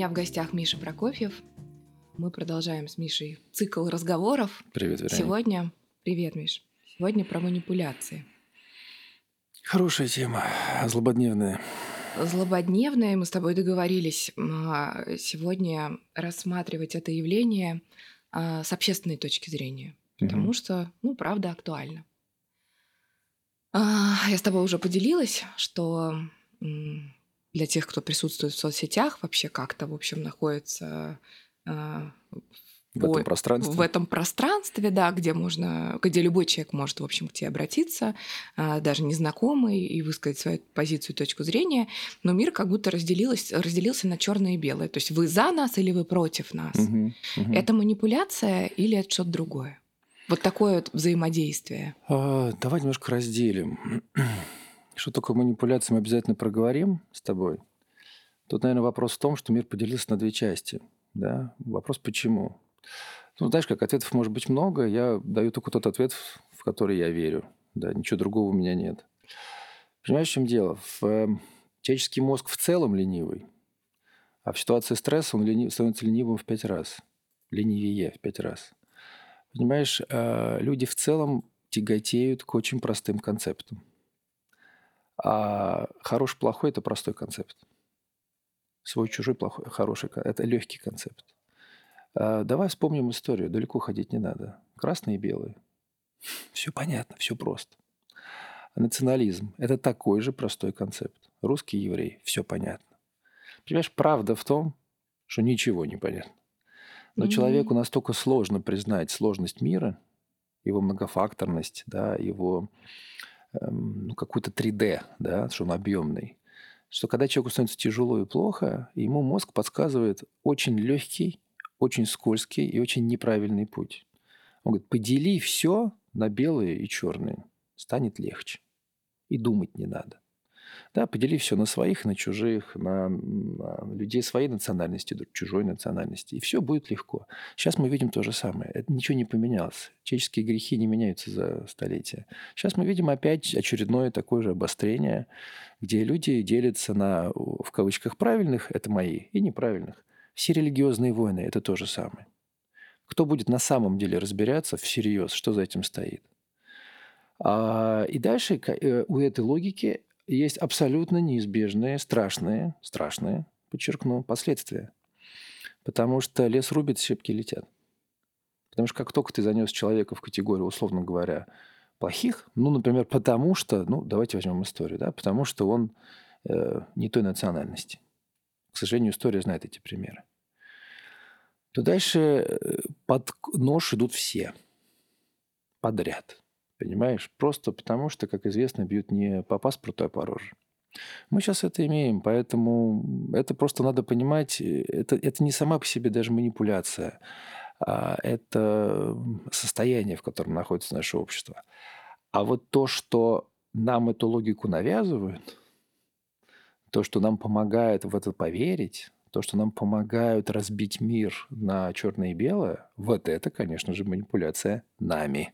меня в гостях Миша Прокофьев. Мы продолжаем с Мишей цикл разговоров. Привет, Вероника. Сегодня... Привет, Миш. Сегодня про манипуляции. Хорошая тема, злободневная. Злободневная. Мы с тобой договорились а, сегодня рассматривать это явление а, с общественной точки зрения. Потому Мгм. что, ну, правда, актуально. А, Я с тобой уже поделилась, что для тех, кто присутствует в соцсетях, вообще как-то, в общем, находится а, В этом Ой, пространстве. в этом пространстве, да, где можно, где любой человек может, в общем, к тебе обратиться, а, даже незнакомый, и высказать свою позицию, точку зрения. Но мир как будто разделилось, разделился на черное и белое. То есть вы за нас или вы против нас. Мгм, мгм. Это манипуляция или это что-то другое? Вот такое вот взаимодействие. А, Давай немножко разделим. Что такое манипуляция, мы обязательно проговорим с тобой. Тут, наверное, вопрос в том, что мир поделился на две части. Да? Вопрос почему? Ну, знаешь, как ответов может быть много, я даю только тот ответ, в который я верю. Да, ничего другого у меня нет. Понимаешь, в чем дело? В, э, человеческий мозг в целом ленивый, а в ситуации стресса он лени- становится ленивым в пять раз. Ленивее в пять раз. Понимаешь, э, люди в целом тяготеют к очень простым концептам. А хороший, плохой – это простой концепт. Свой, чужой, плохой, хороший – это легкий концепт. А, Давай вспомним историю. Далеко ходить не надо. Красные и белые. Все понятно, все просто. Национализм – это такой же простой концепт. Русский еврей – все понятно. Понимаешь, правда в том, что ничего не понятно. Но Мгм. человеку настолько сложно признать сложность мира, его многофакторность, да, его ну, какую-то 3D, да, что он объемный, что когда человеку становится тяжело и плохо, ему мозг подсказывает очень легкий, очень скользкий и очень неправильный путь. Он говорит, подели все на белые и черные, станет легче. И думать не надо. Да, подели все на своих, на чужих, на, на людей своей национальности, чужой национальности. И все будет легко. Сейчас мы видим то же самое. Это ничего не поменялось. Человеческие грехи не меняются за столетия. Сейчас мы видим опять очередное такое же обострение, где люди делятся на, в кавычках, правильных, это мои, и неправильных. Все религиозные войны – это то же самое. Кто будет на самом деле разбираться всерьез, что за этим стоит? А, и дальше э, у этой логики есть абсолютно неизбежные, страшные, страшные, подчеркну, последствия. Потому что лес рубит, щепки летят. Потому что как только ты занес человека в категорию, условно говоря, плохих, ну, например, потому что, ну, давайте возьмем историю, да, потому что он э, не той национальности. К сожалению, история знает эти примеры. То дальше э, под нож идут все подряд. Понимаешь? Просто потому, что, как известно, бьют не по паспорту, а по роже. Мы сейчас это имеем, поэтому это просто надо понимать. э, Это, это не сама по себе даже манипуляция, а это состояние, в котором находится наше общество. А вот то, что нам эту логику навязывают, то, что нам помогает в это поверить, то, что нам помогают разбить мир на черное и белое, вот это, конечно же, манипуляция нами.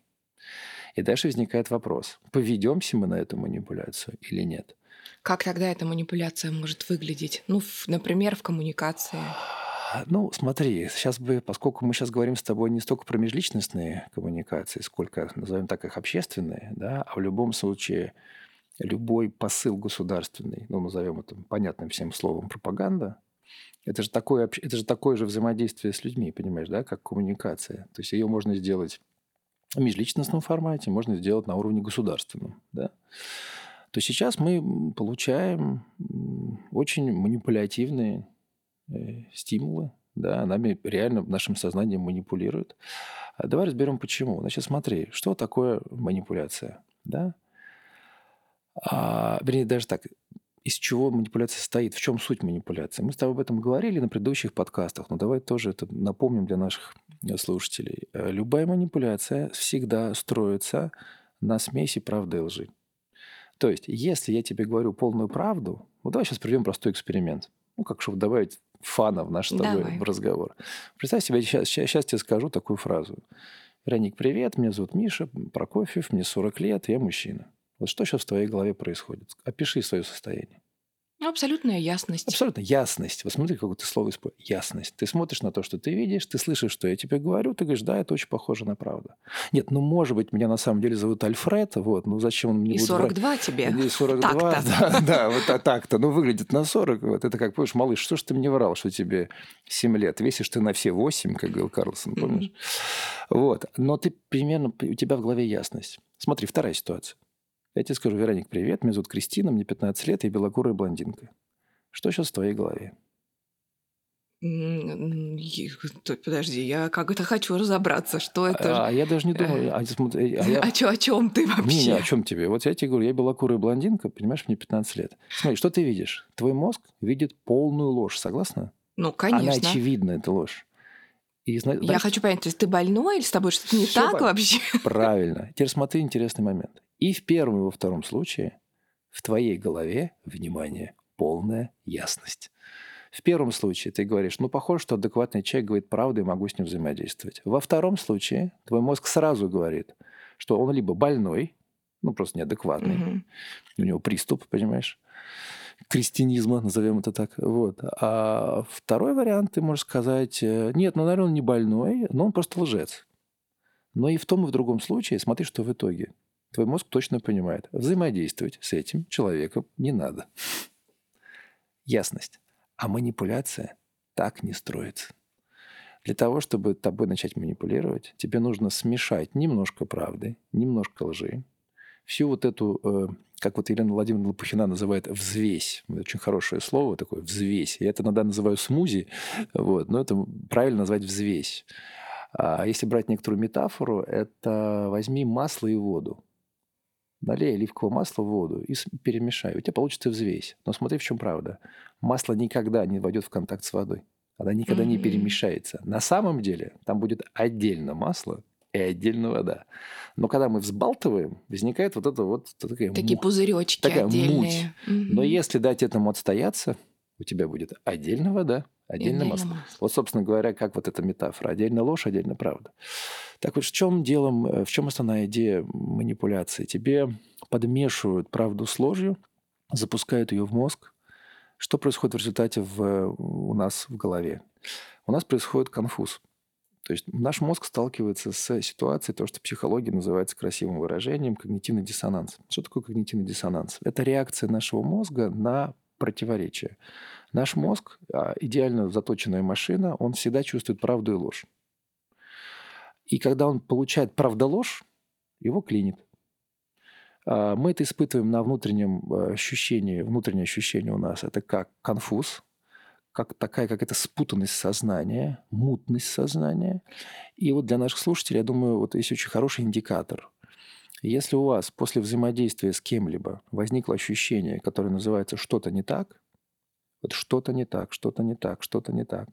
И дальше возникает вопрос, поведемся мы на эту манипуляцию или нет. Как тогда эта манипуляция может выглядеть? Ну, в- например, в коммуникации. Ну, смотри, сейчас бы, поскольку мы сейчас говорим с тобой не столько про межличностные коммуникации, сколько, назовем так, их общественные, да, а в любом случае любой посыл государственный, ну, назовем это понятным всем словом пропаганда, это же, такое, это же такое же взаимодействие с людьми, понимаешь, да, как коммуникация. То есть ее можно сделать в межличностном формате, можно сделать на уровне государственном, да. То сейчас мы получаем очень манипулятивные э, стимулы, да, нами реально нашим сознанием манипулируют. А давай разберем, почему. Значит, смотри, что такое манипуляция, да? А, вернее, даже так, из чего манипуляция состоит, в чем суть манипуляции. Мы с тобой об этом говорили на предыдущих подкастах, но давай тоже это напомним для наших слушателей. Э, Любая манипуляция всегда строится на смеси правды и лжи. То есть, если я тебе говорю полную правду, вот давай сейчас проведем простой эксперимент. Ну, как чтобы добавить фана в наш с тобой Давай. разговор. Представь себе, сейчас, сейчас тебе скажу такую фразу. Вероник, привет, меня зовут Миша Прокофьев, мне 40 лет, я мужчина. Вот что сейчас в твоей голове происходит? Опиши свое состояние. Абсолютная ясность. Абсолютно ясность. Вот смотри, какое ты слово используешь. Ясность. Ты смотришь на то, что ты видишь, ты слышишь, что я тебе говорю, ты говоришь, да, это очень похоже на правду. Нет, ну, может быть, меня на самом деле зовут Альфред, вот, ну, зачем он мне И будет 42 врать? тебе. И 42, Так-то. да, да, вот а так-то. Ну, выглядит на 40. Вот это как, помнишь, малыш, что ж ты мне врал, что тебе 7 лет? Весишь ты на все 8, как говорил Карлсон, помнишь? Вот. Но ты примерно, у тебя в голове ясность. Смотри, вторая ситуация. Я тебе скажу, Вероник, привет, меня зовут Кристина, мне 15 лет, я белокурая блондинка. Что сейчас в твоей голове? Подожди, я как-то хочу разобраться, что это. же. А я даже не думаю. А, а я- О, чё- о чем ты Не, не, вообще? о чем тебе? Вот я тебе говорю, я белокурая блондинка, понимаешь, мне 15 лет. Смотри, что ты видишь? Твой мозг видит полную ложь, согласна? Ну, Она конечно. очевидна, эта ложь. И, зна- Я знаешь, хочу понять, то есть ты больной или с тобой что-то не так понятно. вообще? Правильно. Теперь смотри интересный момент. И в первом, и во втором случае в твоей голове, внимание, полная ясность. В первом случае ты говоришь, ну, похоже, что адекватный человек говорит правду, и могу с ним взаимодействовать. Во втором случае твой мозг сразу говорит, что он либо больной, ну, просто неадекватный, Мгм. у него приступ, понимаешь, крестинизма, назовем это так. Вот. А второй вариант, ты можешь сказать, э, нет, ну, наверное, он не больной, но он просто лжец. Но и в том, и в другом случае, смотри, что в итоге. Твой мозг точно понимает, взаимодействовать с этим человеком не надо. Ясность. А манипуляция так не строится. Для того, чтобы тобой начать манипулировать, тебе нужно смешать немножко правды, немножко лжи, всю вот эту, э, как вот Елена Владимировна Лопухина называет, взвесь. Очень хорошее слово такое, взвесь. Я это иногда называю смузи, вот, но это правильно назвать взвесь. А если брать некоторую метафору, это возьми масло и воду. Налей оливковое масло в воду и перемешай. У тебя получится взвесь. Но смотри, в чем правда. Масло никогда не войдет в контакт с водой. Она никогда не Мгм. перемешается. На самом деле там будет отдельно масло и отдельно вода. Но когда мы взбалтываем, возникает вот это вот такая Такие муть. пузыречки такая отдельные. Мгм. Но если дать этому отстояться, у тебя будет отдельно вода, отдельно отдельно масло. масло. Вот, собственно говоря, как вот эта метафора. Отдельно ложь, отдельно правда. Так вот, в чем делом, э, в чем основная идея манипуляции? Тебе подмешивают правду с ложью, запускают ее в мозг. Что происходит в результате в, э, у нас в голове? У нас происходит конфуз. То есть наш мозг сталкивается с ситуацией, то, что в психологии называется красивым выражением когнитивный диссонанс. Что такое когнитивный диссонанс? Это реакция нашего мозга на противоречие. Наш мозг, а, идеально заточенная машина, он всегда чувствует правду и ложь. И когда он получает правда-ложь, его клинит. А, Мы это испытываем на внутреннем э, ощущении. Внутреннее ощущение у нас это как конфуз, как такая какая-то спутанность сознания, мутность сознания. И вот для наших слушателей, я думаю, вот есть очень хороший индикатор. Если у вас после взаимодействия с кем-либо возникло ощущение, которое называется «что-то не так», вот что-то не так, что-то не так, что-то не так.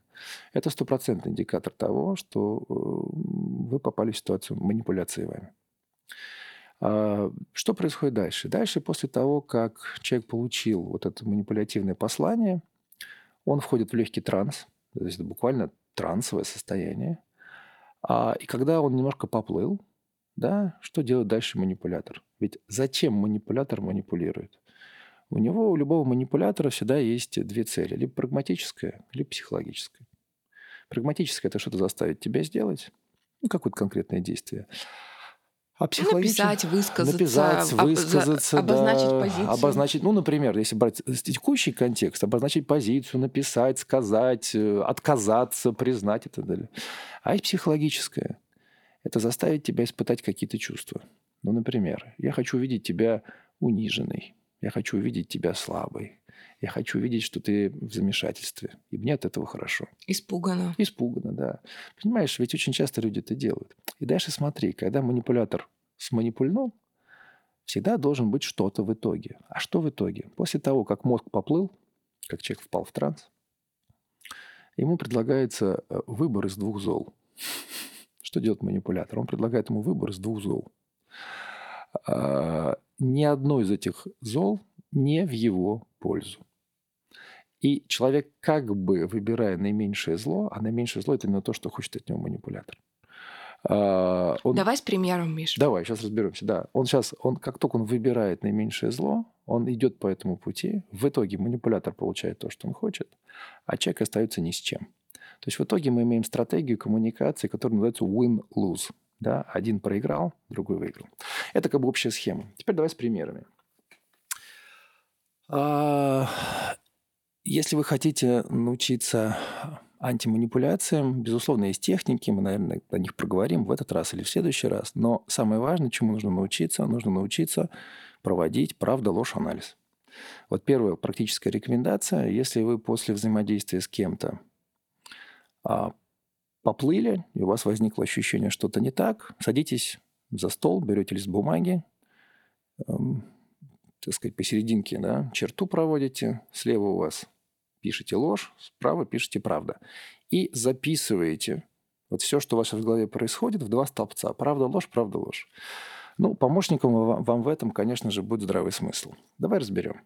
Это стопроцентный индикатор того, что э, вы попали в ситуацию манипуляции вами. А, Что происходит дальше? Дальше, после того, как человек получил вот это манипулятивное послание, он входит в легкий транс, то есть это буквально трансовое состояние. А, И когда он немножко поплыл, да, что делает дальше манипулятор? Ведь зачем манипулятор манипулирует? У него, у любого манипулятора всегда есть две цели. Либо прагматическая, либо психологическая. Прагматическая – это что-то заставить тебя сделать, ну, какое-то конкретное действие. А Написать, высказаться, написать, об- за- высказаться, обозначить да, позицию. обозначить, ну, например, если брать текущий контекст, обозначить позицию, написать, сказать, э, отказаться, признать и так далее. А есть психологическое. Это заставить тебя испытать какие-то чувства. Ну, например, я хочу увидеть тебя униженной, я хочу увидеть тебя слабой, я хочу увидеть, что ты в замешательстве, и мне от этого хорошо. Испуганно. Испуганно, да. Понимаешь, ведь очень часто люди это делают. И дальше смотри, когда манипулятор сманипульнул, всегда должен быть что-то в итоге. А что в итоге? После того, как мозг поплыл, как человек впал в транс, ему предлагается э, выбор из двух зол. Что делает манипулятор? Он предлагает ему выбор из двух зол. Ни одно из этих зол не в его пользу. И человек как бы выбирая наименьшее зло, а наименьшее зло – это именно то, что хочет от него манипулятор. А, он- Давай с примером, Миш. Давай, сейчас разберемся. Да, он сейчас, он, как только он выбирает наименьшее зло, он идет по этому пути, в итоге манипулятор получает то, что он хочет, а человек остается ни с чем. То есть в итоге мы имеем стратегию коммуникации, которая называется win-lose. Да? Один проиграл, другой выиграл. Это как бы общая схема. Теперь давай с примерами. А, если вы хотите научиться антиманипуляциям, безусловно, есть техники, мы, наверное, о них проговорим в этот раз или в следующий раз. Но самое важное, чему нужно научиться, нужно научиться проводить правда-ложь-анализ. Вот первая практическая рекомендация, если вы после взаимодействия с кем-то а, поплыли, и у вас возникло ощущение, что что-то не так, садитесь за стол, берете лист бумаги, эм, так сказать, посерединке да, черту проводите, слева у вас пишете ложь, справа пишете правда. И записываете вот все, что у вас в голове происходит, в два столбца. Правда, ложь, правда, ложь. Ну, помощником вам в этом, конечно же, будет здравый смысл. Давай разберем.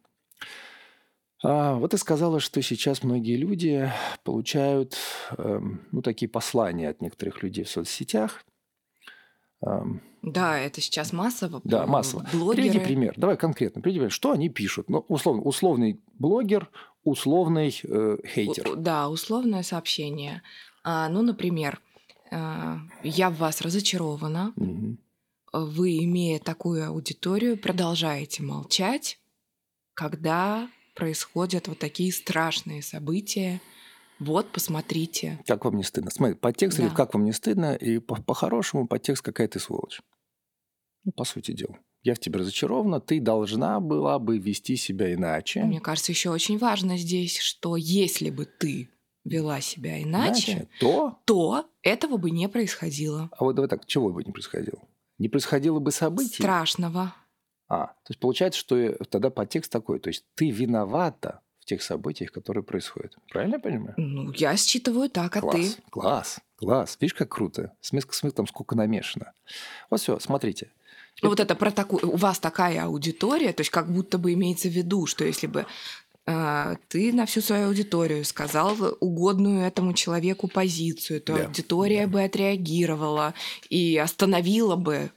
А, вот ты сказала, что сейчас многие люди получают э, ну, такие послания от некоторых людей в соцсетях. Да, это сейчас массово. Да, массово. Блогеры. Приведи пример. Давай конкретно. Приведи пример. Что они пишут? Ну, условно, условный блогер, условный э, хейтер. У, да, условное сообщение. А, ну, например, а, я в вас разочарована. Угу. Вы, имея такую аудиторию, продолжаете молчать, когда происходят вот такие страшные события. Вот, посмотрите. Как вам не стыдно? Смотри, подтекст да. как вам не стыдно, и по-хорошему по подтекст какая ты сволочь. Ну, по сути дела. Я в тебе разочарована, ты должна была бы вести себя иначе. Мне кажется, еще очень важно здесь, что если бы ты вела себя иначе, иначе то... то этого бы не происходило. А вот давай так, чего бы не происходило? Не происходило бы событий? Страшного. А, то есть получается, что тогда подтекст такой, то есть ты виновата в тех событиях, которые происходят. Правильно я понимаю? Ну, я считываю так, а класс, ты? Класс, класс. Видишь, как круто. Смысл, смысл там сколько намешано. Вот все, смотрите. Ну, вот это про такую... У вас такая аудитория, то есть как будто бы имеется в виду, что если бы э, ты на всю свою аудиторию сказал угодную этому человеку позицию, то да, аудитория да. бы отреагировала и остановила бы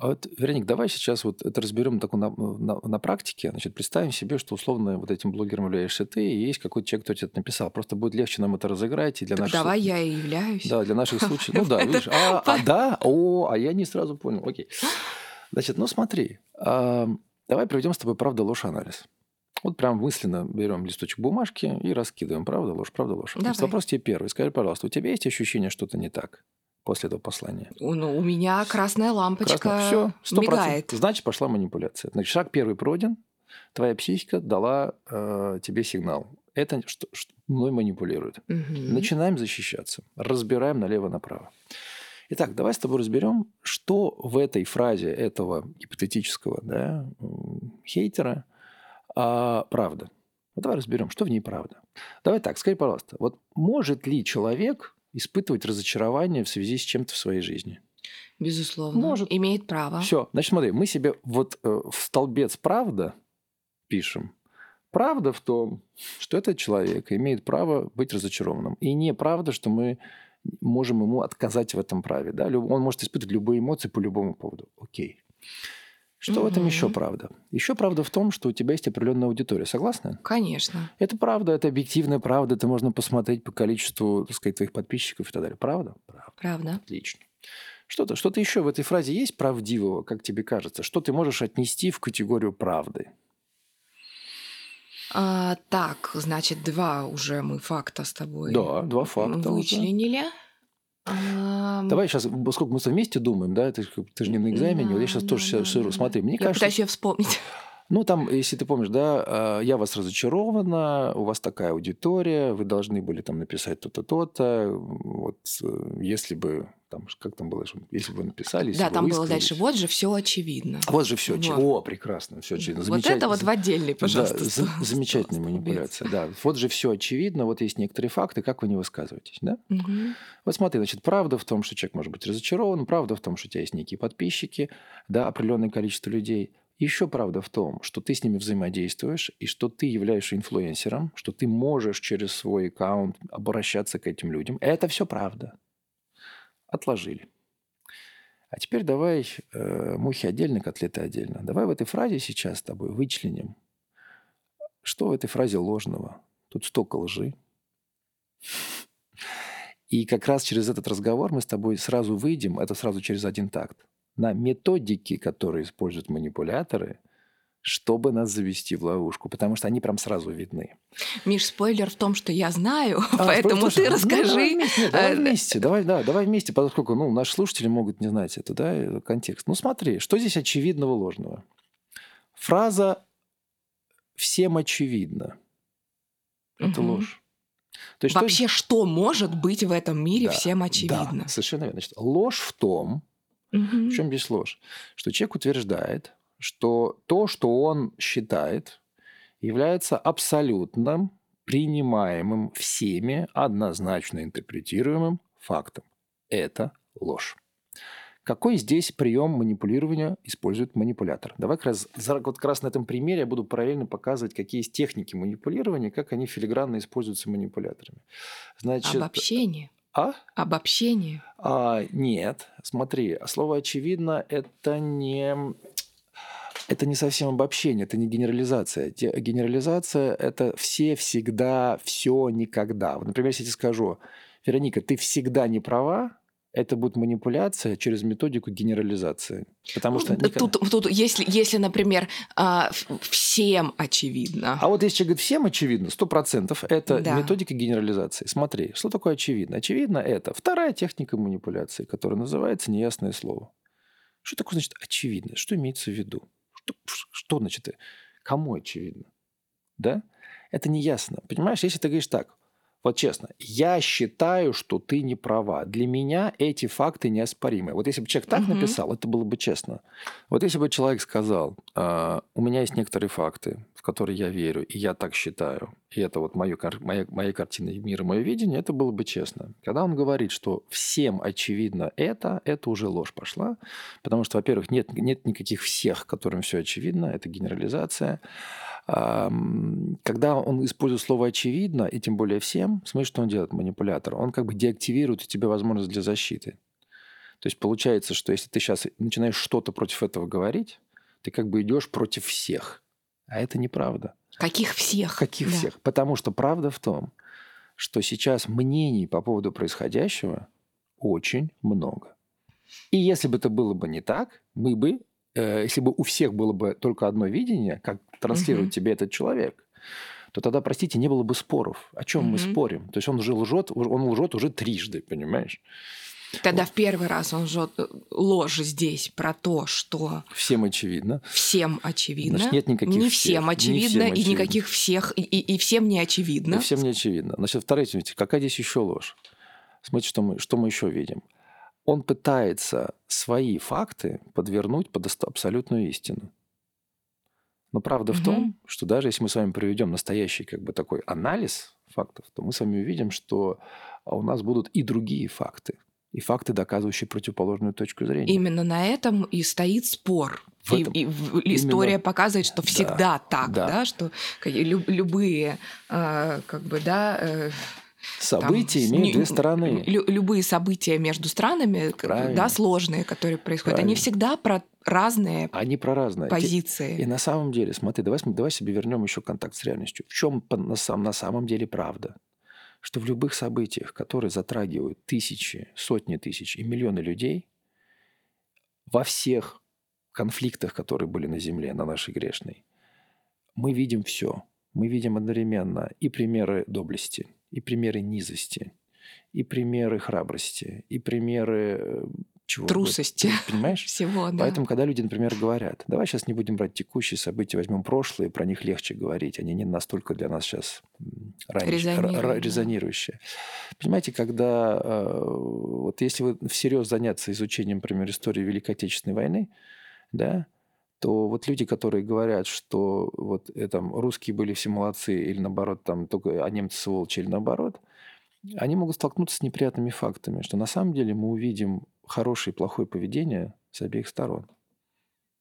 а вот, Вероник, давай сейчас вот это разберем так на, на, на практике. Значит, представим себе, что условно вот этим блогером являешься ты, и есть какой-то человек, кто тебе это написал. Просто будет легче нам это разыграть. И для так наших... давай я и являюсь. Да, для наших случаев. Ну да, видишь, а, а да, о, а я не сразу понял. Окей. Значит, ну смотри, давай проведем с тобой правда-ложь-анализ. Вот прям мысленно берем листочек бумажки и раскидываем. Правда, ложь, правда, ложь. Значит, вопрос тебе первый. Скажи, пожалуйста, у тебя есть ощущение, что что-то не так? После этого послания. Ну, у меня красная лампочка Красно. Все, мигает. Значит, пошла манипуляция. Значит, шаг первый пройден. Твоя психика дала э, тебе сигнал. Это что, что мной манипулирует. Угу. Начинаем защищаться. Разбираем налево-направо. Итак, давай с тобой разберем, что в этой фразе этого гипотетического да, хейтера а, правда. Вот давай разберем, что в ней правда. Давай так, скажи, пожалуйста, вот может ли человек испытывать разочарование в связи с чем-то в своей жизни. Безусловно. Может. Имеет право. Все. Значит, смотри, мы себе вот э, в столбец правда пишем. Правда в том, что этот человек имеет право быть разочарованным. И неправда, что мы можем ему отказать в этом праве. Да? Он может испытывать любые эмоции по любому поводу. Окей. Что угу. в этом еще правда? Еще правда в том, что у тебя есть определенная аудитория. Согласна? Конечно. Это правда, это объективная правда. Это можно посмотреть по количеству, так сказать, твоих подписчиков и так далее. Правда? Правда. Правда. Отлично. Что-то что еще в этой фразе есть правдивого, как тебе кажется? Что ты можешь отнести в категорию правды? А, так, значит, два уже мы факта с тобой. Да, два факта. Вычленили. Уже. Давай сейчас, поскольку мы вместе думаем, да, ты, ты же не на экзамене, да, я сейчас тоже. Смотри, мне я кажется... пытаюсь ее вспомнить. Ну, там, если ты помнишь, да, а, я вас разочарована, у вас такая аудитория, вы должны были там написать то-то, то-то. Вот э, если бы там, как там было, если бы вы написали, Да, там было дальше, вот же все очевидно. Вот же все очевидно. О, прекрасно, все очевидно. Вот это вот в отдельной, пожалуйста. Да, замечательная манипуляция, да. Вот же все очевидно, вот есть некоторые факты, как вы не высказываетесь, да? Угу. Вот смотри, значит, правда в том, что человек может быть разочарован, правда в том, что у тебя есть некие подписчики, да, определенное количество людей – еще правда в том, что ты с ними взаимодействуешь, и что ты являешься инфлюенсером, что ты можешь через свой аккаунт обращаться к этим людям. Это все правда. Отложили. А теперь давай э, мухи отдельно, котлеты отдельно. Давай в этой фразе сейчас с тобой вычленим, что в этой фразе ложного. Тут столько лжи. И как раз через этот разговор мы с тобой сразу выйдем, это сразу через один такт, на методики, которые используют манипуляторы, чтобы нас завести в ловушку, потому что они прям сразу видны. Миш, спойлер в том, что я знаю, а, поэтому ты расскажи. Ну, давай вместе, давай вместе, давай, да, давай вместе, поскольку ну, наши слушатели могут не знать это, да, контекст. Ну смотри, что здесь очевидного ложного? Фраза «всем очевидно» – это угу. ложь. То есть Вообще, что... что может быть в этом мире да, всем очевидно? Да, совершенно верно. Значит, ложь в том, угу. в чем здесь ложь, что человек утверждает, что то, что он считает, является абсолютным, принимаемым всеми, однозначно интерпретируемым фактом. Это ложь. Какой здесь прием манипулирования использует манипулятор? Давай как раз, вот как раз на этом примере я буду параллельно показывать, какие есть техники манипулирования, как они филигранно используются манипуляторами. Значит, Обобщение. А? Обобщение. А, нет, смотри, слово очевидно это не это не совсем обобщение, это не генерализация. Генерализация – это все, всегда, все, никогда. Вот, например, если я тебе скажу, Вероника, ты всегда не права, это будет манипуляция через методику генерализации. Потому что... Тут, тут если, если, например, а, всем очевидно. А вот если говорит всем очевидно, сто процентов, это да. методика генерализации. Смотри, что такое очевидно? Очевидно это вторая техника манипуляции, которая называется неясное слово. Что такое значит очевидно? Что имеется в виду? Что, что значит? Кому очевидно? Да? Это неясно. Понимаешь, если ты говоришь так, вот честно, я считаю, что ты не права. Для меня эти факты неоспоримы. Вот если бы человек так угу. написал, это было бы честно. Вот если бы человек сказал, э, у меня есть некоторые факты, в которые я верю, и я так считаю, и это вот мою, моя, моя картина мира, мое видение, это было бы честно. Когда он говорит, что всем очевидно это, это уже ложь пошла. Потому что, во-первых, нет, нет никаких всех, которым все очевидно, это генерализация когда он использует слово «очевидно», и тем более «всем», смотри, что он делает, манипулятор. Он как бы деактивирует у тебя возможность для защиты. То есть получается, что если ты сейчас начинаешь что-то против этого говорить, ты как бы идешь против всех. А это неправда. Каких всех? Каких да. всех? Потому что правда в том, что сейчас мнений по поводу происходящего очень много. И если бы это было бы не так, мы бы если бы у всех было бы только одно видение, как транслирует угу. тебе этот человек, то тогда, простите, не было бы споров. О чем угу. мы спорим? То есть он уже лжет, он лжет уже трижды, понимаешь? Тогда в первый раз он лжет э, ложь здесь про то, что всем очевидно. Всем очевидно. Значит, нет никаких не всех. всем очевидно, не всем очевидно. и никаких всех, и, и, и всем не очевидно. И всем не очевидно. Значит, вторая, какая здесь еще ложь? Смотрите, что мы, что мы еще видим он пытается свои факты подвернуть под абсолютную истину. Но правда угу. в том, что даже если мы с вами проведем настоящий как бы такой анализ фактов, то мы с вами увидим, что а, у нас будут и другие факты. И факты, доказывающие противоположную точку зрения. Именно на этом и стоит спор. В этом, и, и история именно, показывает, что всегда да, так, да. да, что любые, э, как бы, да, э, События там, имеют две стороны. Лю- любые события между странами, Правильно. да, сложные, которые происходят, Правильно. они всегда про разные Они про разные позиции. И на самом деле, смотри, давай, давай себе вернем еще контакт с реальностью. В чем на, сам, на самом деле правда? Что в любых событиях, которые затрагивают тысячи, сотни тысяч и миллионы людей, во всех конфликтах, которые были на Земле, на нашей грешной, мы видим все. Мы видим одновременно и примеры доблести – и примеры низости, и примеры храбрости, и примеры э, чего Трусости. Понимаешь? Всего, да. Поэтому, когда люди, например, говорят, давай сейчас не будем брать текущие события, возьмем прошлые, про них легче говорить. Они не настолько для нас сейчас Резонируют, резонирующие. Понимаете, когда э, вот если вы всерьез заняться изучением, например, истории Великой Отечественной войны, да, то вот люди, которые говорят, что вот это, русские были все молодцы, или наоборот, там, только, а немцы сволочи, или наоборот, они могут столкнуться с неприятными фактами, что на самом деле мы увидим хорошее и плохое поведение с обеих сторон.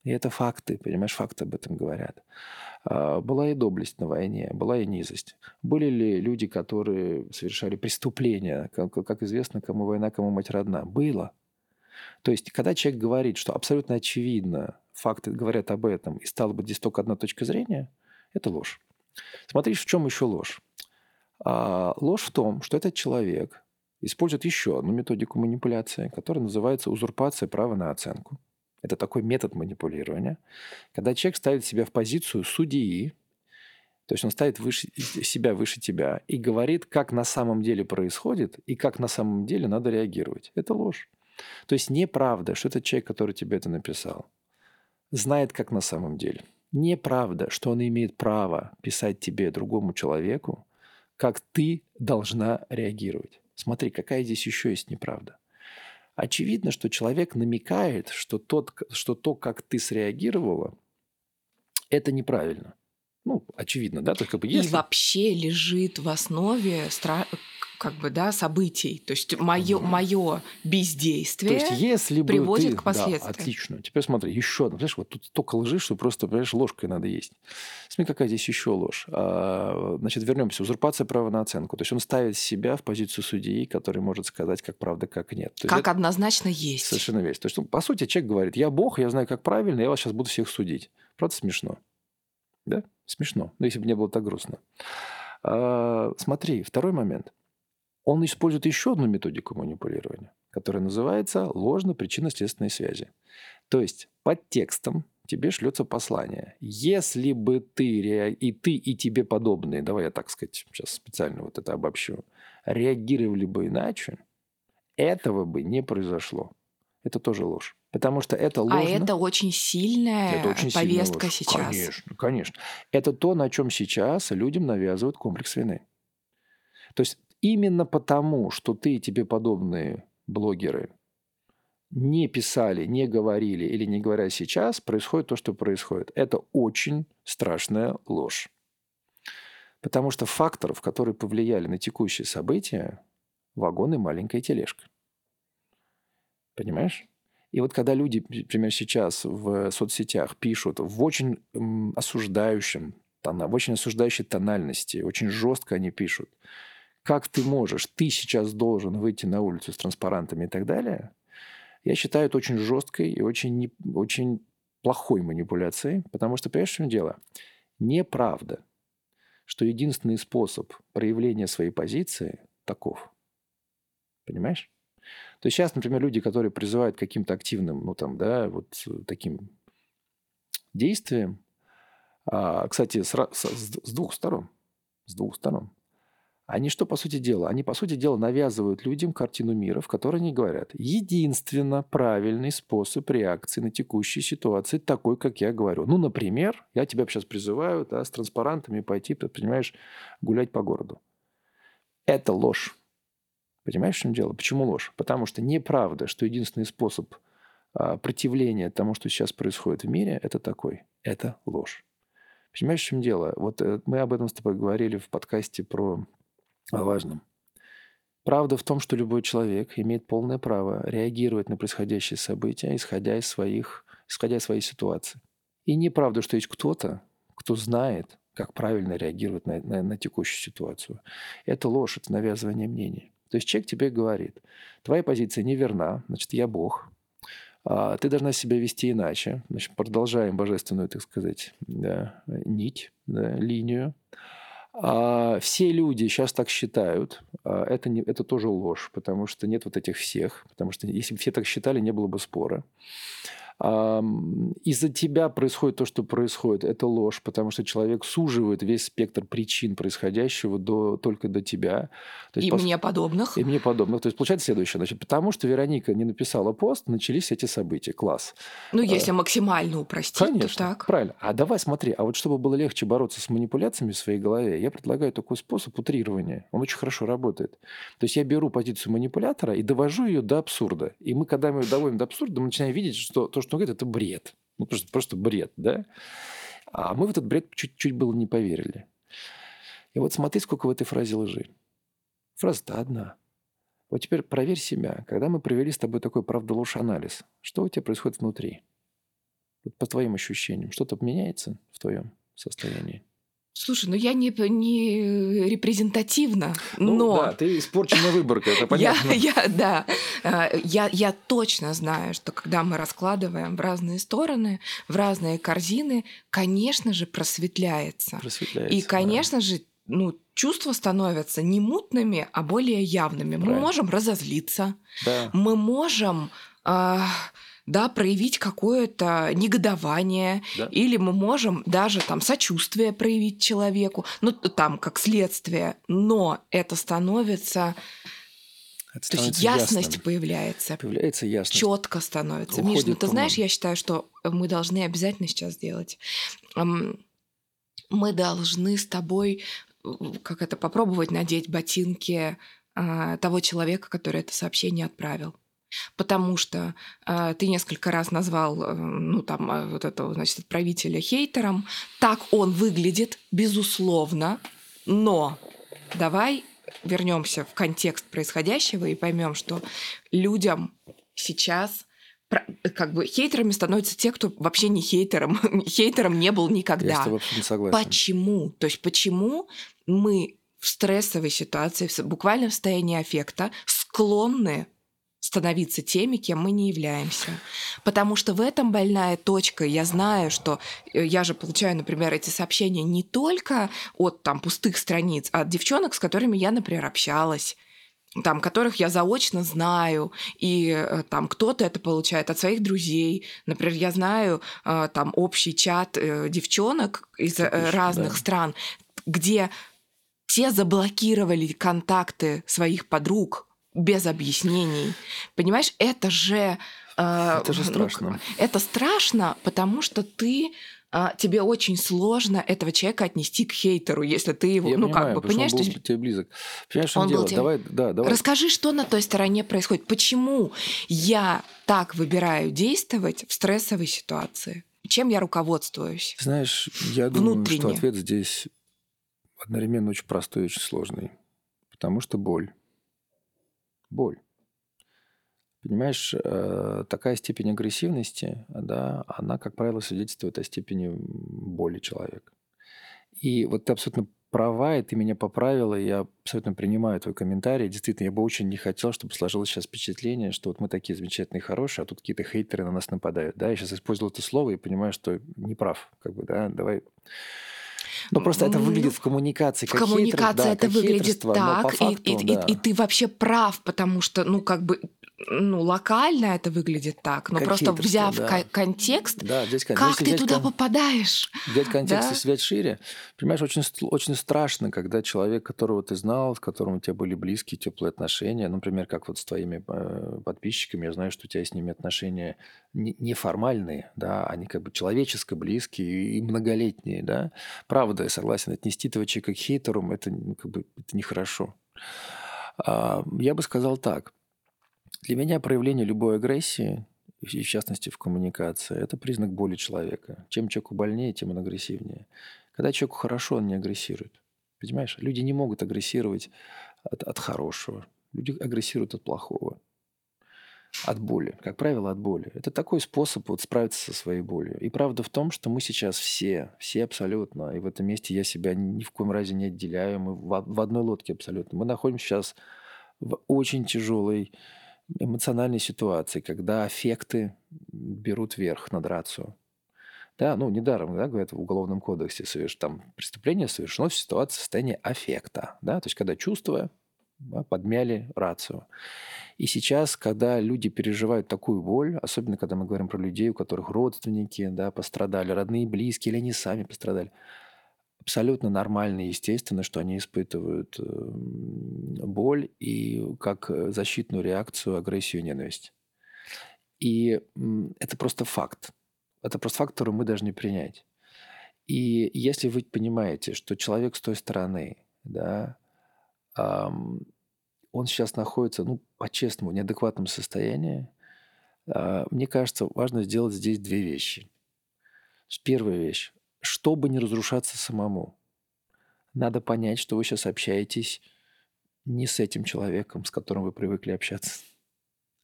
И это факты, понимаешь, факты об этом говорят. А, была и доблесть на войне, была и низость. Были ли люди, которые совершали преступления? Как, как известно, кому война, кому мать родна? Было. То есть, когда человек говорит, что абсолютно очевидно, факты говорят об этом, и стало бы здесь только одна точка зрения, это ложь. Смотри, в чем еще ложь. А, ложь в том, что этот человек использует еще одну методику манипуляции, которая называется узурпация права на оценку. Это такой метод манипулирования, когда человек ставит себя в позицию судьи, то есть он ставит выше, себя выше тебя и говорит, как на самом деле происходит и как на самом деле надо реагировать. Это ложь. То есть неправда, что этот человек, который тебе это написал, знает, как на самом деле. Неправда, что он имеет право писать тебе, другому человеку, как ты должна реагировать. Смотри, какая здесь еще есть неправда. Очевидно, что человек намекает, что, тот, что то, как ты среагировала, это неправильно. Ну, очевидно, да? То есть, как бы, если... И вообще лежит в основе стра как бы, да, событий. То есть мое, мое бездействие То есть, если бы приводит ты, к последствиям. Да, отлично. Теперь смотри, еще одно. Понимаешь, вот тут столько лжи, что просто, понимаешь, ложкой надо есть. Смотри, какая здесь еще ложь. А, значит, вернемся. Узурпация права на оценку. То есть он ставит себя в позицию судьи, который может сказать, как правда, как нет. То как это... однозначно есть. Совершенно верно. То есть, ну, по сути, человек говорит, я Бог, я знаю, как правильно, я вас сейчас буду всех судить. Правда смешно? Да? Смешно. Но если бы не было так грустно. А, смотри, второй момент – он использует еще одну методику манипулирования, которая называется ложно-причинно-следственные связи. То есть под текстом тебе шлется послание. Если бы ты и ты, и тебе подобные, давай я так сказать, сейчас специально вот это обобщу, реагировали бы иначе, этого бы не произошло. Это тоже ложь. Потому что это ложно. А это очень сильная это очень повестка сейчас. Конечно, конечно. Это то, на чем сейчас людям навязывают комплекс вины. То есть именно потому, что ты и тебе подобные блогеры не писали, не говорили или не говоря сейчас, происходит то, что происходит. Это очень страшная ложь. Потому что факторов, которые повлияли на текущие события, вагон и маленькая тележка. Понимаешь? И вот когда люди, например, сейчас в соцсетях пишут в очень осуждающем, в очень осуждающей тональности, очень жестко они пишут – как ты можешь, ты сейчас должен выйти на улицу с транспарантами и так далее, я считаю это очень жесткой и очень, не, очень плохой манипуляцией, потому что, понимаешь, в чем дело? Неправда, что единственный способ проявления своей позиции таков. Понимаешь? То есть сейчас, например, люди, которые призывают каким-то активным, ну там, да, вот таким действиям, а, кстати, с, с, с двух сторон, с двух сторон. Они что, по сути дела? Они, по сути дела, навязывают людям картину мира, в которой они говорят, единственно правильный способ реакции на текущие ситуации такой, как я говорю. Ну, например, я тебя сейчас призываю да, с транспарантами пойти, ты понимаешь, гулять по городу. Это ложь. Понимаешь, в чем дело? Почему ложь? Потому что неправда, что единственный способ а, противления тому, что сейчас происходит в мире, это такой. Это ложь. Понимаешь, в чем дело? Вот э, мы об этом с тобой говорили в подкасте про о важном. Правда в том, что любой человек имеет полное право реагировать на происходящие события, исходя из своих, исходя из своей ситуации. И неправда, что есть кто-то, кто знает, как правильно реагировать на, на, на текущую ситуацию. Это ложь, это навязывание мнений. То есть человек тебе говорит, твоя позиция неверна, значит, я Бог, а ты должна себя вести иначе. Значит, продолжаем божественную, так сказать, да, нить, да, линию. А, все люди сейчас так считают. А, это, не, это тоже ложь, потому что нет вот этих всех. Потому что если бы все так считали, не было бы спора из-за тебя происходит то, что происходит, это ложь, потому что человек суживает весь спектр причин происходящего до, только до тебя. То есть, и пос... мне подобных. И мне подобных. То есть получается следующее. Значит, потому что Вероника не написала пост, начались эти события. Класс. Ну, если а... максимально упростить, Конечно, то так. правильно. А давай смотри, а вот чтобы было легче бороться с манипуляциями в своей голове, я предлагаю такой способ утрирования. Он очень хорошо работает. То есть я беру позицию манипулятора и довожу ее до абсурда. И мы, когда мы ее доводим до абсурда, мы начинаем видеть, что то, что он говорит, это бред. Ну, просто, просто бред, да? А мы в этот бред чуть-чуть было не поверили. И вот смотри, сколько в этой фразе лжи. Фраза-то одна. Вот теперь проверь себя. Когда мы провели с тобой такой правда-ложь-анализ, что у тебя происходит внутри? Вот по твоим ощущениям, что-то меняется в твоем состоянии? Слушай, ну я не, не репрезентативна, Ну но да, ты испорченная выборка, это я, понятно. я, да, э, я, я точно знаю, что когда мы раскладываем в разные стороны, в разные корзины, конечно же, просветляется. Просветляется. И, да. конечно же, ну, чувства становятся не мутными, а более явными. Мы Правильно. можем разозлиться, Да. мы можем а, да, проявить какое-то негодование, Да. или мы можем даже там сочувствие проявить человеку, ну там как следствие, но это становится, Это то есть ясность ясным. появляется, Появляется ясность. четко становится. Уходит Миш, ну ты туман. знаешь, я считаю, что мы должны обязательно сейчас сделать. Мы должны с тобой, э, как это, попробовать надеть ботинки а, того человека, который это сообщение отправил. Потому что а, ты несколько раз назвал, э, ну, там, а, вот этого, значит, отправителя хейтером. Так он выглядит, безусловно, но давай вернемся в контекст происходящего и поймем, что людям сейчас про- как бы хейтерами становятся те, кто вообще не хейтером, хейтером не был Я с никогда. тобой абсолютно согласен. Почему? То есть почему мы в стрессовой ситуации, в с- буквально в состоянии аффекта, склонны становиться теми, кем мы не являемся. Потому что в этом больная точка. Я знаю, что э, я же получаю, например, эти сообщения не только от там пустых страниц, а от девчонок, с которыми я, например, общалась там, которых я заочно знаю, и э, там кто-то это получает от своих друзей. Например, я знаю э, там общий чат девчонок из Конечно, разных да. стран, где те заблокировали контакты своих подруг без объяснений. Понимаешь, это же... э, Это же ну, страшно. это страшно, потому что ты а, тебе очень сложно этого человека отнести к хейтеру, если ты его, Я ну понимаю, как бы, понимаешь, что он есть был тебе близок. Понимаешь, Он дело? тебе- Давай, да, давай. Расскажи, что на той стороне происходит. Почему я так выбираю действовать в стрессовой ситуации? Чем я руководствуюсь? Знаешь, я думаю, что Внутренне. ответ здесь одновременно очень простой и очень сложный. Потому что боль. Боль. Понимаешь, э, такая степень агрессивности, да, она, как правило, свидетельствует о степени боли человека. И вот ты абсолютно права, и ты меня поправила, и я абсолютно принимаю твой комментарий. Действительно, я бы очень не хотел, чтобы сложилось сейчас впечатление, что вот мы такие замечательные, хорошие, а тут какие-то хейтеры на нас нападают. Да, я сейчас использовал это слово и понимаю, что не прав. Как бы, да, давай ну, просто это Ну, выглядит в коммуникации В как коммуникации хейтерство, да, это как выглядит но так, и- факту, и, и- да. и ты вообще прав, потому что, ну, как бы, ну, локально это выглядит так, но Как просто взяв да. ко- контекст, Да, здесь, кон- как ты туда кон- попадаешь? взять контекст Да? и связь шире, понимаешь, очень, очень страшно, когда человек, которого ты знал, с которым у тебя были близкие, теплые отношения, например, как вот с твоими э, подписчиками, я знаю, что у тебя с ними отношения не- неформальные, да, они как бы человеческо близкие и многолетние, да. Правда, я согласен, отнести этого человека к хейтеру, это ну, как бы это нехорошо. А, Я бы сказал так. Для меня проявление любой агрессии, и в частности в коммуникации, это признак боли человека. Чем человеку больнее, тем он агрессивнее. Когда человеку хорошо, он не агрессирует. Понимаешь? Люди не могут агрессировать от, от хорошего. Люди агрессируют от плохого. От боли. Как правило, от боли. Это такой способ вот справиться со своей болью. И правда в том, что мы сейчас все, все абсолютно, и в этом месте я себя ни в коем разе не отделяю, мы в, в одной лодке абсолютно. Мы находимся сейчас в очень тяжелой эмоциональной ситуации, когда аффекты берут верх над рацио. Да, ну, недаром, да, говорят, в Уголовном кодексе соверш... там преступление совершено в ситуации состояния аффекта, да, то есть когда чувства да, подмяли рацию. И сейчас, когда люди переживают такую боль, особенно когда мы говорим про людей, у которых родственники да, пострадали, родные, близкие, или они сами пострадали, абсолютно нормально и естественно, что они испытывают э, боль и как э, защитную реакцию агрессию ненависть. И это просто факт. Это просто факт, который мы должны принять. И если вы понимаете, что человек с той стороны, да, он сейчас находится, ну, по-честному, в неадекватном состоянии, а, мне кажется, важно сделать здесь две вещи. Первая вещь. Чтобы не разрушаться самому, надо понять, что вы сейчас общаетесь не с этим человеком, с которым вы привыкли общаться.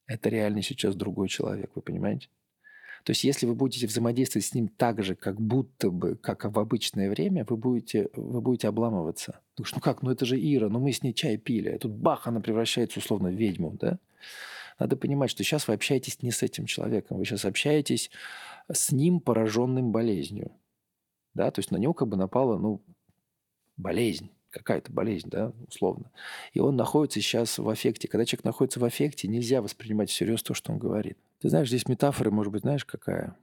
Это реально сейчас другой человек, вы понимаете? То есть если вы будете взаимодействовать с ним так же, как будто бы, как в обычное время, вы будете, вы будете обламываться. Потому что, ну как, ну это же Ира, ну мы с ней чай пили, а тут бах, она превращается условно в ведьму, да? Надо понимать, что сейчас вы общаетесь не с этим человеком, вы сейчас общаетесь с ним, пораженным болезнью. Да, то есть на него как бы напала, ну, болезнь какая-то болезнь, да, условно. И он находится сейчас в аффекте. Когда человек находится в аффекте, нельзя воспринимать всерьез то, что он говорит. Ты знаешь, здесь метафора, может быть, знаешь, какая?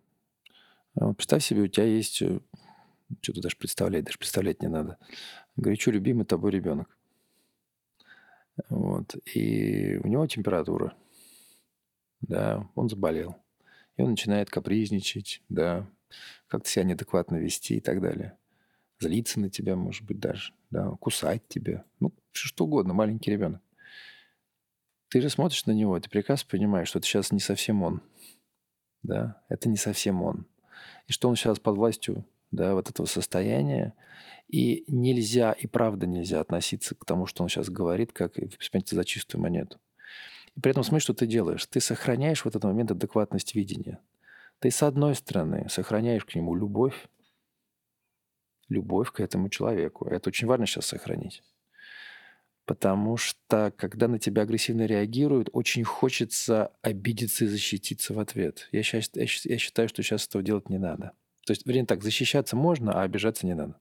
А, представь себе, у тебя есть, э, что-то даже представлять, даже представлять не надо, горячо любимый тобой ребенок. Вот. И у него температура. Да, он заболел. И он начинает капризничать, да, как-то себя неадекватно вести и так далее злиться на тебя, может быть, даже, да, кусать тебя. Ну, что угодно, маленький ребенок. Ты же смотришь на него, ты прекрасно понимаешь, что это сейчас не совсем он. Да, это не совсем он. И что он сейчас под властью да, вот этого состояния. И нельзя, и правда нельзя относиться к тому, что он сейчас говорит, как, понимаете, за чистую монету. И при этом смотри, что ты делаешь. Ты сохраняешь в этот момент адекватность видения. Ты, с одной стороны, сохраняешь к нему любовь, любовь к этому человеку. Это очень важно сейчас сохранить. Потому что, когда на тебя агрессивно реагируют, очень хочется обидеться и защититься в ответ. Я, сейчас, я считаю, что сейчас этого делать не надо. То есть, вернее так, защищаться можно, а обижаться не надо.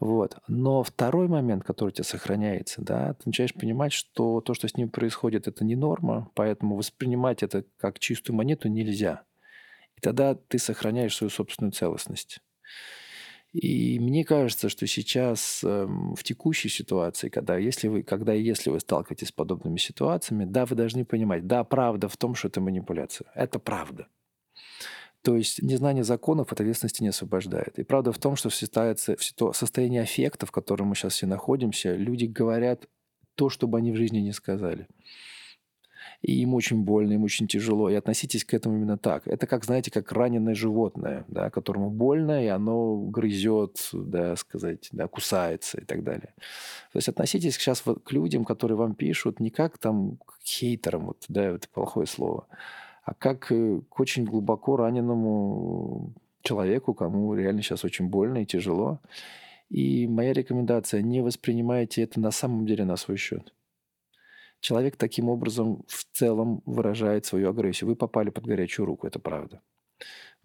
Вот. Но второй момент, который у тебя сохраняется, да, ты начинаешь понимать, что то, что с ним происходит, это не норма, поэтому воспринимать это как чистую монету нельзя. И тогда ты сохраняешь свою собственную целостность. И мне кажется, что сейчас эм, в текущей ситуации, когда если вы, когда и если вы сталкиваетесь с подобными ситуациями, да, вы должны понимать, да, правда в том, что это манипуляция. Это правда. То есть незнание законов от ответственности не освобождает. И правда в том, что в состоянии аффекта, в котором мы сейчас все находимся, люди говорят то, что бы они в жизни не сказали и им очень больно, им очень тяжело. И относитесь к этому именно так. Это как, знаете, как раненое животное, да, которому больно, и оно грызет, да, сказать, да, кусается и так далее. То есть относитесь сейчас вот к людям, которые вам пишут, не как там к хейтерам, вот, да, это плохое слово, а как э, к очень глубоко раненому человеку, кому реально сейчас очень больно и тяжело. И моя рекомендация, не воспринимайте это на самом деле на свой счет. Человек таким образом в целом выражает свою агрессию. Вы попали под горячую руку, это правда.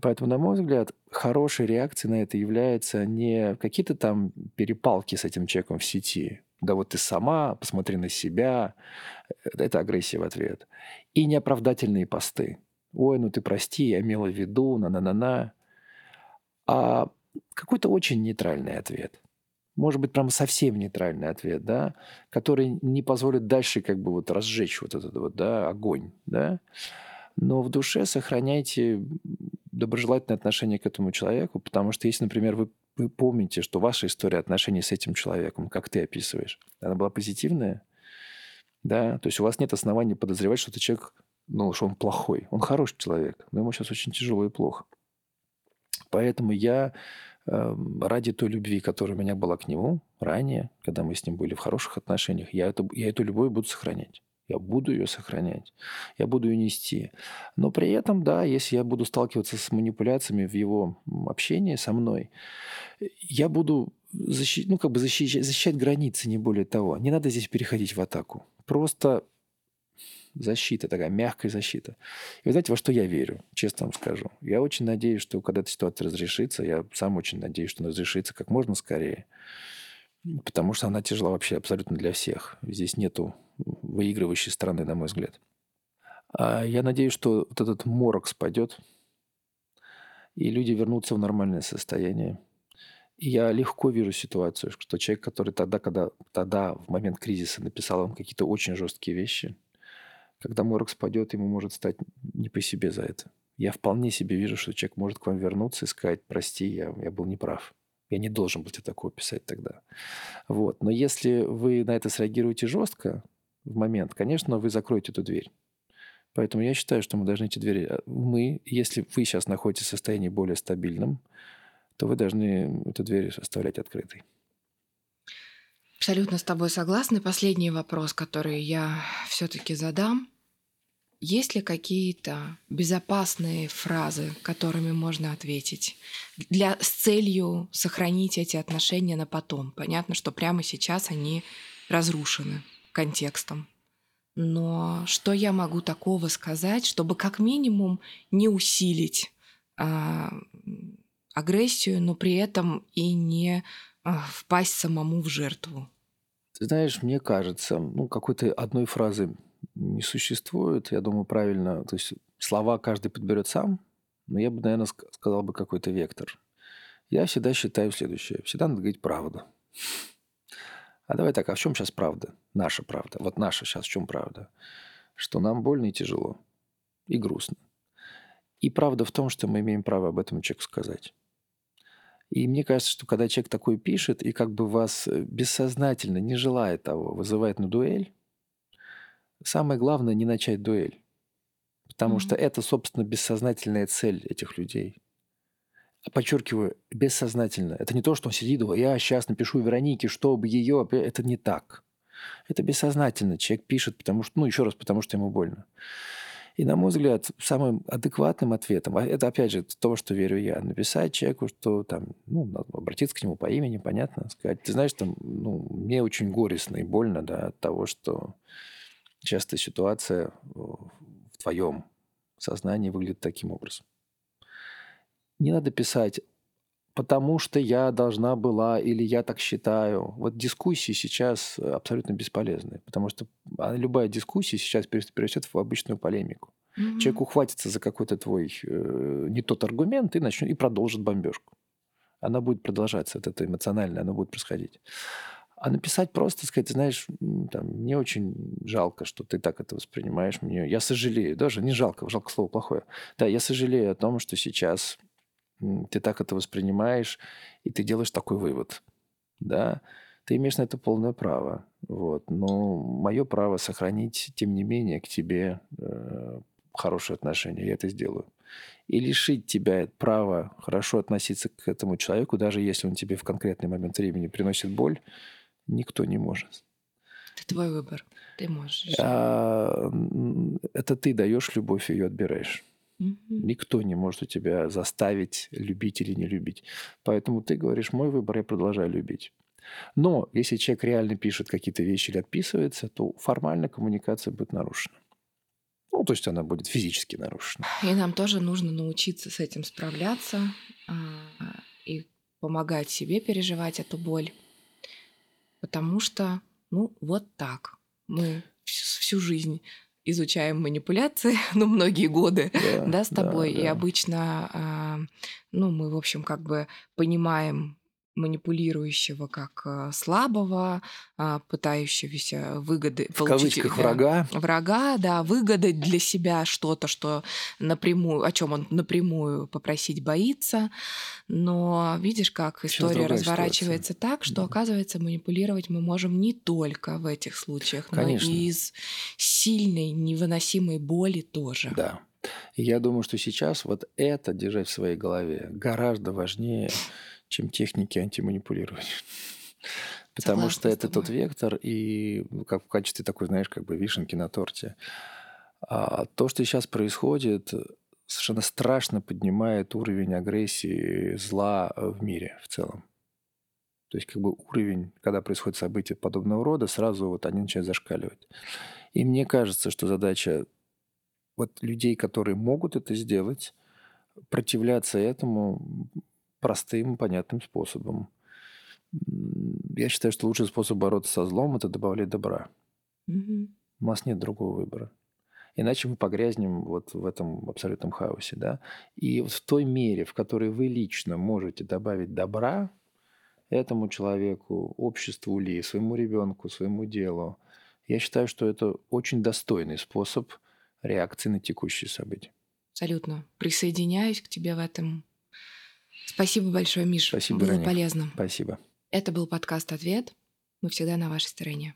Поэтому, на мой взгляд, хорошей реакцией на это является не какие-то там перепалки с этим человеком в сети. Да вот ты сама, посмотри на себя. Это агрессия в ответ. И неоправдательные посты. Ой, ну ты прости, я имела в виду, на-на-на-на. А какой-то очень нейтральный ответ может быть, прям совсем нейтральный ответ, да, который не позволит дальше как бы вот разжечь вот этот вот, да, огонь, да. Но в душе сохраняйте доброжелательное отношение к этому человеку, потому что если, например, вы, вы помните, что ваша история отношений с этим человеком, как ты описываешь, она была позитивная, да, то есть у вас нет оснований подозревать, что этот человек, ну, что он плохой. Он хороший человек, но ему сейчас очень тяжело и плохо. Поэтому я ради той любви, которая у меня была к нему ранее, когда мы с ним были в хороших отношениях, я, это, я эту любовь буду сохранять. Я буду ее сохранять, я буду ее нести. Но при этом, да, если я буду сталкиваться с манипуляциями в его общении со мной, я буду защищать, ну, как бы защищать, защищать границы, не более того. Не надо здесь переходить в атаку. Просто защита, такая мягкая защита. И вы знаете, во что я верю, честно вам скажу. Я очень надеюсь, что когда эта ситуация разрешится, я сам очень надеюсь, что она разрешится как можно скорее, потому что она тяжела вообще абсолютно для всех. Здесь нету выигрывающей стороны, на мой взгляд. А я надеюсь, что вот этот морок спадет, и люди вернутся в нормальное состояние. И я легко вижу ситуацию, что человек, который тогда, когда тогда в момент кризиса написал вам какие-то очень жесткие вещи, когда морок спадет, ему может стать не по себе за это. Я вполне себе вижу, что человек может к вам вернуться и сказать, прости, я, я был неправ. Я не должен был тебе такое писать тогда. Вот. Но если вы на это среагируете жестко в момент, конечно, вы закроете эту дверь. Поэтому я считаю, что мы должны эти двери... Э, мы, если вы сейчас находитесь в состоянии более стабильном, то вы должны эту дверь оставлять открытой. Абсолютно с тобой согласна. Последний вопрос, который я все-таки задам. Есть ли какие-то безопасные фразы, которыми можно ответить для, с целью сохранить эти отношения на потом? Понятно, что прямо сейчас они разрушены контекстом. Но что я могу такого сказать, чтобы как минимум не усилить а, агрессию, но при этом и не а, впасть самому в жертву? Ты знаешь, мне кажется, ну, какой-то одной фразы не существует. Я думаю, правильно. То есть слова каждый подберет сам, но я бы, наверное, сказал бы какой-то вектор. Я всегда считаю следующее. Всегда надо говорить правду. А давай так, а в чем сейчас правда? Наша правда. Вот наша сейчас в чем правда? Что нам больно и тяжело. И грустно. И правда в том, что мы имеем право об этом человеку сказать. И мне кажется, что когда человек такой пишет и как бы вас э, бессознательно, не желая того, вызывает на дуэль, самое главное не начать дуэль. Потому mm-hmm. что это, собственно, бессознательная цель этих людей. Подчеркиваю, бессознательно. Это не то, что он сидит, я сейчас напишу Веронике, чтобы ее... Это не так. Это бессознательно. Человек пишет, потому что, ну, еще раз, потому что ему больно. И, на мой взгляд, самым адекватным ответом, а это, опять же, то, что верю я, написать человеку, что там, ну, обратиться к нему по имени, понятно, сказать, ты знаешь, там, ну, мне очень горестно и больно, да, от того, что часто ситуация в твоем сознании выглядит таким образом. Не надо писать потому что я должна была или я так считаю. Вот дискуссии сейчас абсолютно бесполезны, потому что а, любая дискуссия сейчас перерастет в обычную полемику. Mm-hmm. Человек ухватится за какой-то твой э, не тот аргумент и начнет и продолжит бомбежку. Она будет продолжаться, это, это эмоционально, она будет происходить. А написать просто, сказать, знаешь, там, мне очень жалко, что ты так это воспринимаешь. Мне, я сожалею, даже не жалко, жалко слово плохое. Да, я сожалею о том, что сейчас ты так это воспринимаешь, и ты делаешь такой вывод. Да, ты имеешь на это полное право. Вот. Но мое право сохранить, тем не менее, к тебе э, хорошие отношения. Я это сделаю. И лишить тебя права хорошо относиться к этому человеку, даже если он тебе в конкретный момент времени приносит боль, никто не может. Это твой выбор. Ты можешь. А, это ты даешь любовь, и ее отбираешь. Угу. Никто не может у тебя заставить любить или не любить. Поэтому ты говоришь, мой выбор, я продолжаю любить. Но если человек реально пишет какие-то вещи или отписывается, то формально коммуникация будет нарушена. Ну, то есть она будет физически нарушена. И нам тоже нужно научиться с этим справляться а, и помогать себе переживать эту боль. Потому что, ну, вот так. Мы всю жизнь изучаем манипуляции, ну, многие годы, да, да с тобой. Да, да. И обычно, а, ну, мы, в общем, как бы понимаем манипулирующего как э, слабого, а, пытающегося выгоды в получить кавычках врага. Врага, да, выгадать для себя что-то, что напрямую, о чем он напрямую попросить боится. Но видишь, как история разворачивается ситуация. так, что да. оказывается манипулировать мы можем не только в этих случаях, Конечно. но и из сильной невыносимой боли тоже. Да. Я думаю, что сейчас вот это держать в своей голове гораздо важнее чем техники антиманипулирования. Потому что это тот вектор, и ну, как в качестве такой, знаешь, как бы вишенки на торте. А то, что сейчас происходит, совершенно страшно поднимает уровень агрессии, зла в мире в целом. То есть как бы уровень, когда происходит события подобного рода, сразу вот они начинают зашкаливать. И мне кажется, что задача вот людей, которые могут это сделать, противляться этому, простым, понятным способом. Я считаю, что лучший способ бороться со злом – это добавлять добра. Угу. У нас нет другого выбора. Иначе мы погрязнем вот в этом абсолютном хаосе. Да? И в той мере, в которой вы лично можете добавить добра этому человеку, обществу ли, своему ребенку, своему делу, я считаю, что это очень достойный способ реакции на текущие события. Абсолютно. Присоединяюсь к тебе в этом. Спасибо большое, Миша. Спасибо, Было Вероника. полезно. Спасибо. Это был подкаст «Ответ». Мы всегда на вашей стороне.